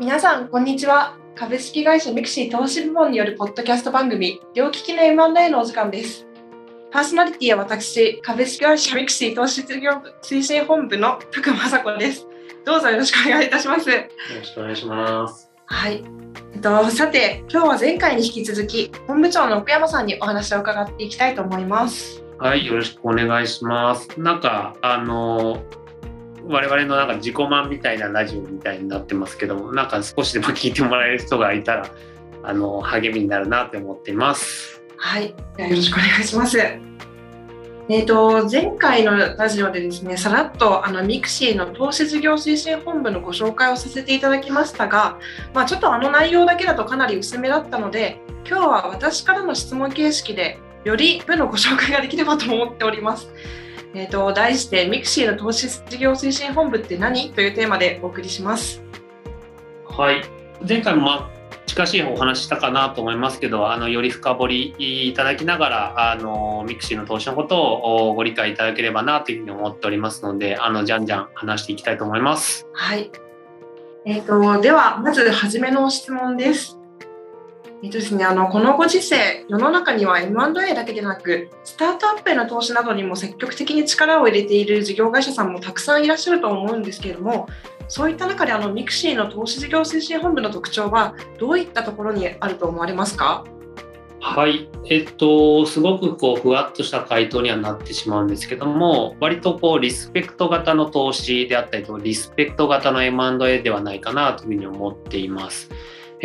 皆さん、こんにちは。株式会社ミクシー投資部門によるポッドキャスト番組、両利きの M&A のお時間です。パーソナリティは私、株式会社ミクシー投資事業推進本部の高間雅子です。どうぞよろしくお願いいたします。よろしくお願いします。はい。えっと、さて、今日は前回に引き続き、本部長の奥山さんにお話を伺っていきたいと思います。はい、よろしくお願いします。なんか、あの、我々のなんか自己満みたいなラジオみたいになってますけども、なんか少しでも聞いてもらえる人がいたら、あの、励みになるなって思っています。はい。よろしくお願いします。えっ、と、前回のラジオでですね、さらっとあのミクシーの投資事業推進本部のご紹介をさせていただきましたが、まあ、ちょっとあの内容だけだとかなり薄めだったので、今日は私からの質問形式で、より部のご紹介ができればと思っております。えっ、と、題して、ミクシーの投資事業推進本部って何？というテーマでお送りします。はい。前回もまあ近しいお話したかなと思いますけど、あのより深掘りいただきながら、あのミクシーの投資のことをご理解いただければなというふうに思っておりますので、あのじゃんじゃん話していきたいと思います。はい。えっ、と、では、まず初めの質問です。えっ、とですね、あの、このご時世、世の中には M&A だけでなく、スタートアップへの投資などにも積極的に力を入れている事業会社さんもたくさんいらっしゃると思うんですけれども、そういった中で、あの、ミクシーの投資事業推進本部の特徴は、どういったところにあると思われますか？はい、えっと、すごくこうふわっとした回答にはなってしまうんですけども、割とこうリスペクト型の投資であったりと、リスペクト型の M&A ではないかなというふうに思っています。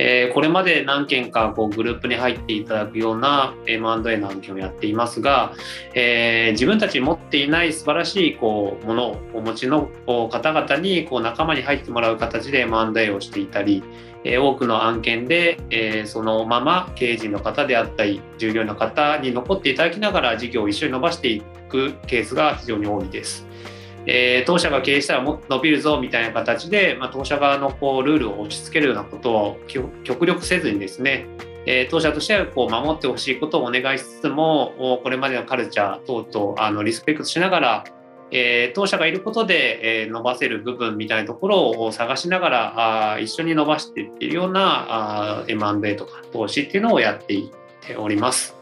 えこれまで何件かこうグループに入っていただくような M&A の案件をやっていますが、え自分たち持っていない素晴らしいこうものをお持ちの方々にこう仲間に入ってもらう形で M&A をしていたり、え多くの案件で、えそのまま経営陣の方であったり従業員の方に残っていただきながら事業を一緒に伸ばしていくケースが非常に多いです。えー当社が経営したらもっと伸びるぞみたいな形で、まあ、当社側のこうルールを押し付けるようなことを極力せずにですね、えー当社としてはこう守ってほしいことをお願いしつつもおこれまでのカルチャー等々あのリスペクトしながらえー当社がいることで、えー伸ばせる部分みたいなところを探しながらあ一緒に伸ばしていっているようなあー M&A とか投資っていうのをやっていっております。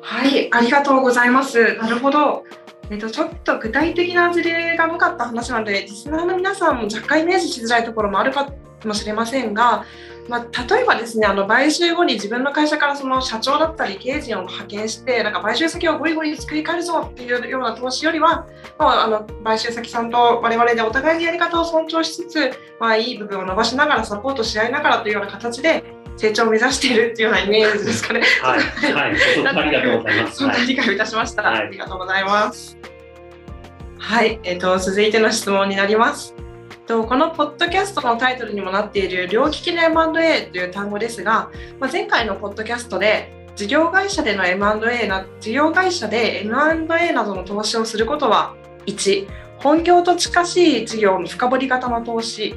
はい、ありがとうございます。なるほど。えっと、ちょっと具体的な事例がなかった話なので、リスナーの皆さんも若干イメージしづらいところもあるかもしれませんが、まあ、例えばですね、あの買収後に自分の会社からその社長だったり経営陣を派遣して、なんか買収先をゴリゴリ作り変えるぞっていうような投資よりは、まあ、あの買収先さんと我々でお互いにやり方を尊重しつつ、まあ、いい部分を伸ばしながらサポートし合いながらというような形で成長を目指しているっていうようなイメージですかね。はい、はい、ありがとうござい。ます。理解をい。たしました。はい。ありがとうござい。ます。はい、えっ、と続い。ての質問になります。とこのポッドキャストのタイトルにもなってい。る両利きの M&A とい。う単語ですが、まあ、前回のポッドキャストで事業会社での M&A な事業会社で M&A などの投資をすることは1本業と近しい。事業の深掘り型の投資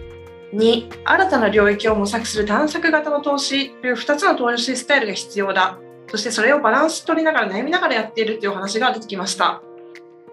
2新たな領域を模索する探索型の投資という2つの投資スタイルが必要だそしてそれをバランス取りながら悩みながらやっているという話が出てきました。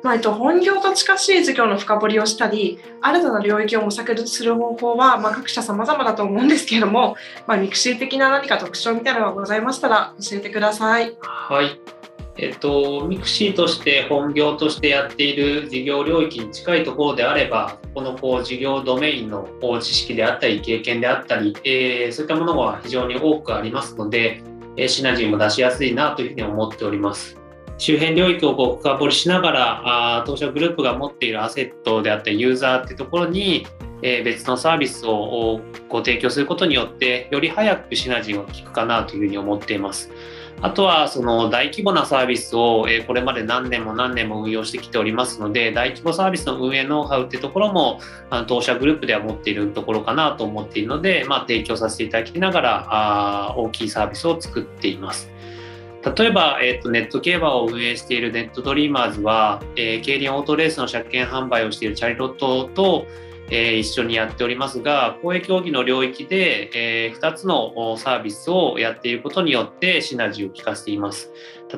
まあえっと、本業と近しい事業の深掘りをしたり、新たな領域を模索する方法は、まあ、各社様々だと思うんですけれども、まあ、ミクシー的な何か特徴みたいなのがございましたら教えてください。はい。えっと、ミクシーとして本業としてやっている事業領域に近いところであれば、このこう事業ドメインのこう知識であったり、経験であったり、えーそういったものが非常に多くありますので、えーシナジーも出しやすいなというふうに思っております。周辺領域をこう深掘りしながら、あ当社グループが持っているアセットであったり、ユーザーっていうところに、えー別のサービスをご提供することによって、より早くシナジーが効くかなというふうに思っています。あとはその大規模なサービスをこれまで何年も何年も運用してきておりますので大規模サービスの運営ノウハウってところも当社グループでは持っているところかなと思っているので、まあ、提供させていただきながら大きいサービスを作っています。例えば、えー、とネット競馬を運営しているネットドリーマーズは、えー競輪オートレースの車検販売をしているチャリロットと、えー、一緒にやっておりますが公営競技の領域で、えー、2つのサービスをやっていることによってシナジーを効かせています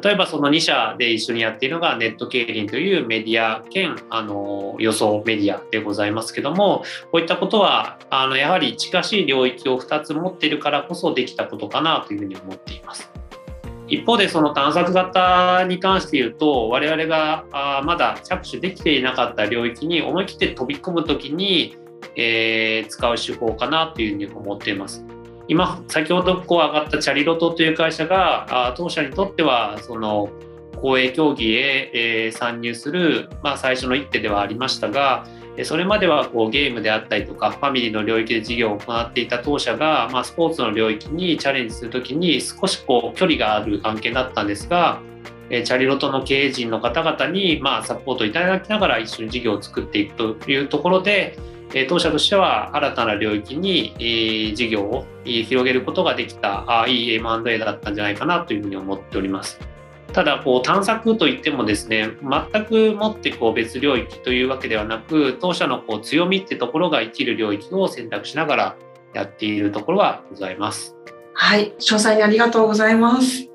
例えばその2社で一緒にやっているのがネット競輪というメディア兼あの予想メディアでございますけどもこういったことはあのやはり近しい領域を2つ持っているからこそできたことかなというふうに思っています。一方でその探索型に関して言うと我々があまだ着手できていなかった領域に思い切って飛び込む時に、えー、使う手法かなというふうに思っています。今先ほどこう上がったチャリロトという会社があ当社にとってはその公営競技へ、え、参入する、まあ、最初の一手ではありましたがそれまではこうゲームであったりとかファミリーの領域で事業を行っていた当社が、まあ、スポーツの領域にチャレンジする時に少しこう距離がある案件だったんですがチャリロトの経営陣の方々にまあサポートいただきながら一緒に事業を作っていくというところで当社としては新たな領域に事業を広げることができたいい M&A だったんじゃないかなというふうに思っております。ただこう探索といってもですね全くもってこう別領域というわけではなく当社のこう強みってところが生きる領域を選択しながらやっているところはございます。はい、詳細にありがとうございます。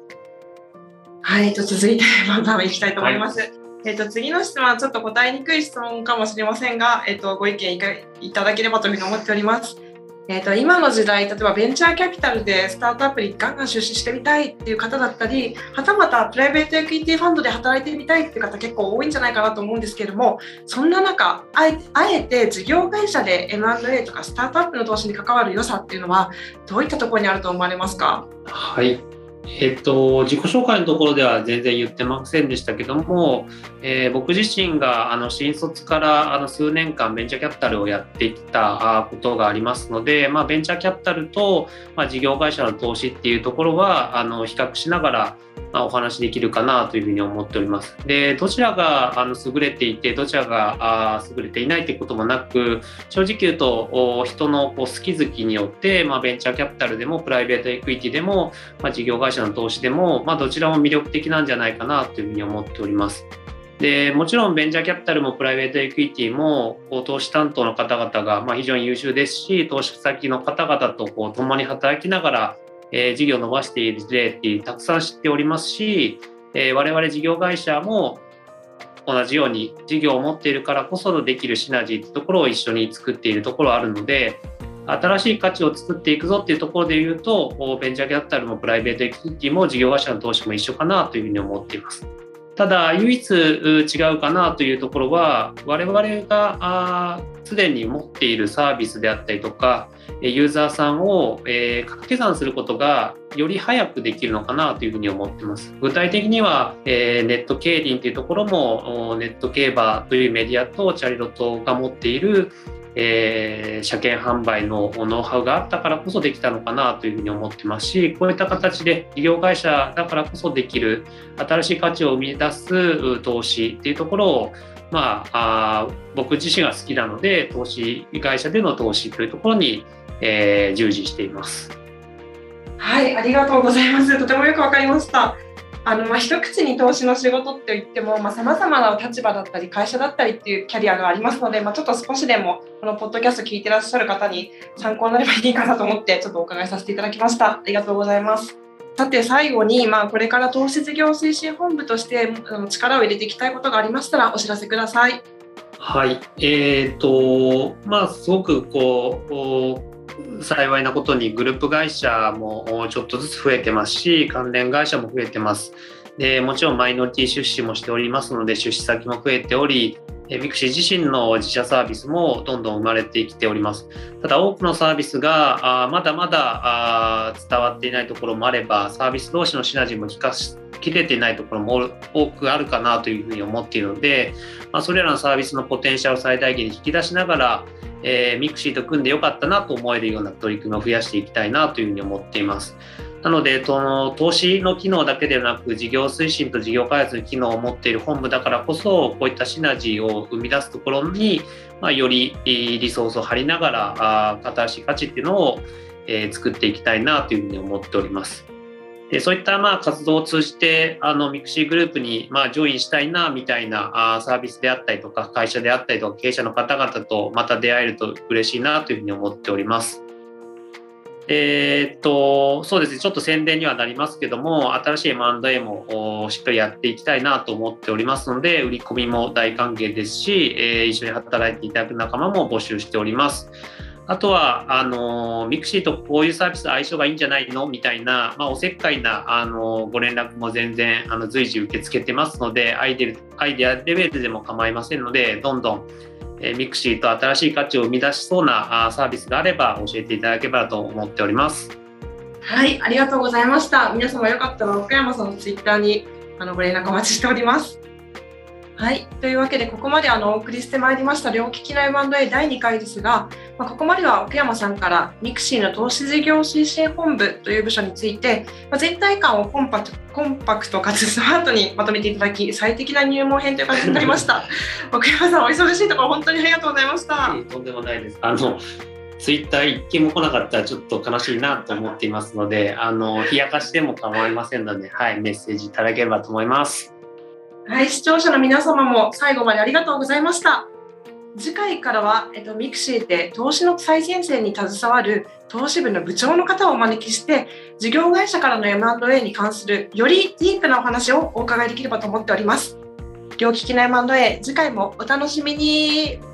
はい、と続いてまたいきたいと思います。はい、えっ、と次の質問はちょっと答えにくい質問かもしれませんが、えっ、とご意見いただければというふうに思っております。えーと、今の時代例えばベンチャーキャピタルでスタートアップにガンガン出資してみたいっていう方だったりはたまたプライベートエクイティファンドで働いてみたいっていう方結構多いんじゃないかなと思うんですけれどもそんな中あえて事業会社で M&A とかスタートアップの投資に関わる良さっていうのはどういったところにあると思われますか？はい。えっと、自己紹介のところでは全然言ってませんでしたけども、えー、僕自身があの新卒からあの数年間ベンチャーキャピタルをやってきたことがありますので、まあ、ベンチャーキャピタルと、まあ、事業会社の投資っていうところはあの比較しながらまあ、お話できるかなというふうに思っております。でどちらがあの優れていてどちらがあ優れていないということもなく正直言うと人のこう好き好きによって、まあ、ベンチャーキャピタルでもプライベートエクイティでも、まあ、事業会社の投資でも、まあ、どちらも魅力的なんじゃないかなというふうに思っております。でもちろんベンチャーキャピタルもプライベートエクイティもこう投資担当の方々がまあ非常に優秀ですし投資先の方々とこう共に働きながらえー、事業を伸ばしている事例ってたくさん知っておりますし、えー、我々事業会社も同じように事業を持っているからこそのできるシナジーってところを一緒に作っているところあるので新しい価値を作っていくぞっていうところで言うとベンチャーキャピタルもプライベートエクイティも事業会社の投資も一緒かなというふうに思っています。ただ唯一違うかなというところは我々がすでに持っているサービスであったりとかユーザーさんを、えー、掛け算することがより早くできるのかなというふうに思ってます。具体的には、えー、ネット競輪というところもネット競馬というメディアとチャリロトが持っているえー、車検販売のノウハウがあったからこそできたのかなというふうに思ってますしこういった形で事業会社だからこそできる新しい価値を生み出す投資っていうところをまあ、あ僕自身が好きなので投資会社での投資というところに、えー、従事しています。はいありがとうございますとてもよくわかりました。あのまあ、一口に投資の仕事って言ってもさまざ、まな立場だったり会社だったりっていうキャリアがありますので、まあ、ちょっと少しでもこのポッドキャスト聞いてらっしゃる方に参考になればいいかなと思って ちょっとお伺いさせていただきました。ありがとうございます。さて最後に、まあ、これから投資事業推進本部として力を入れていきたいことがありましたらお知らせください。はい、えーとまあ、すごくこう幸いなことにグループ会社もちょっとずつ増えてますし関連会社も増えてます。でもちろんマイノリティ出資もしておりますので出資先も増えておりミクシー自身の自社サービスもどんどん生まれてきております。ただ多くのサービスがあまだまだ伝わっていないところもあればサービス同士のシナジーも効かしきれていないところも多くあるかなというふうに思っているので、まあ、それらのサービスのポテンシャルを最大限に引き出しながらえー、ミクシーと組んでよかったなと思えるような取り組みを増やしていきたいなというふうに思っています。なので、その投資の機能だけではなく、事業推進と事業開発の機能を持っている本部だからこそ、こういったシナジーを生み出すところに、まあ、よりリソースを張りながら、新しい価値っていうのを、え、作っていきたいなというふうに思っております。でそういったまあ活動を通じてあのミクシーグループにまあジョインしたいなみたいなサービスであったりとか会社であったりとか経営者の方々とまた出会えると嬉しいなというふうに思っております。えー、っと、そうですね、ちょっと宣伝にはなりますけども、新しい M&A もしっかりやっていきたいなと思っておりますので、売り込みも大歓迎ですし、えー、一緒に働いていただく仲間も募集しております。あとは、あの、ミクシーとこういうサービス相性がいいんじゃないのみたいな、まあ、おせっかいな、あの、ご連絡も全然、あの、随時受け付けてますので、アイデア、アイデアレベルでも構いませんので、どんどん、えミクシーと新しい価値を生み出しそうなサービスがあれば教えていただければと思っております。はい、ありがとうございました。皆様よかったら奥山さんのツイッターにあのご連絡お待ちしております。はい。というわけで、ここまであのお送りしてまいりました、両利きの M&A 第2回ですが、まあ、ここまでは奥山さんからミクシーの投資事業推進本部という部署について、まあ、全体感をコンパコンパクトかつスマートにまとめていただき、最適な入門編という感じになりました。奥山さん、お忙しいところ、本当にありがとうございました。とんでもないです。あのツイッター一件も来なかったらちょっと悲しいなと思っていますので、あの冷やかしても構いませんので、はい、メッセージいただければと思います。はい、視聴者の皆様も最後までありがとうございました。次回からは、えっと、ミクシーで投資の最前線に携わる投資部の部長の方をお招きして、事業会社からの M&A に関するよりディープなお話をお伺いできればと思っております。両利きの M&A、次回もお楽しみに。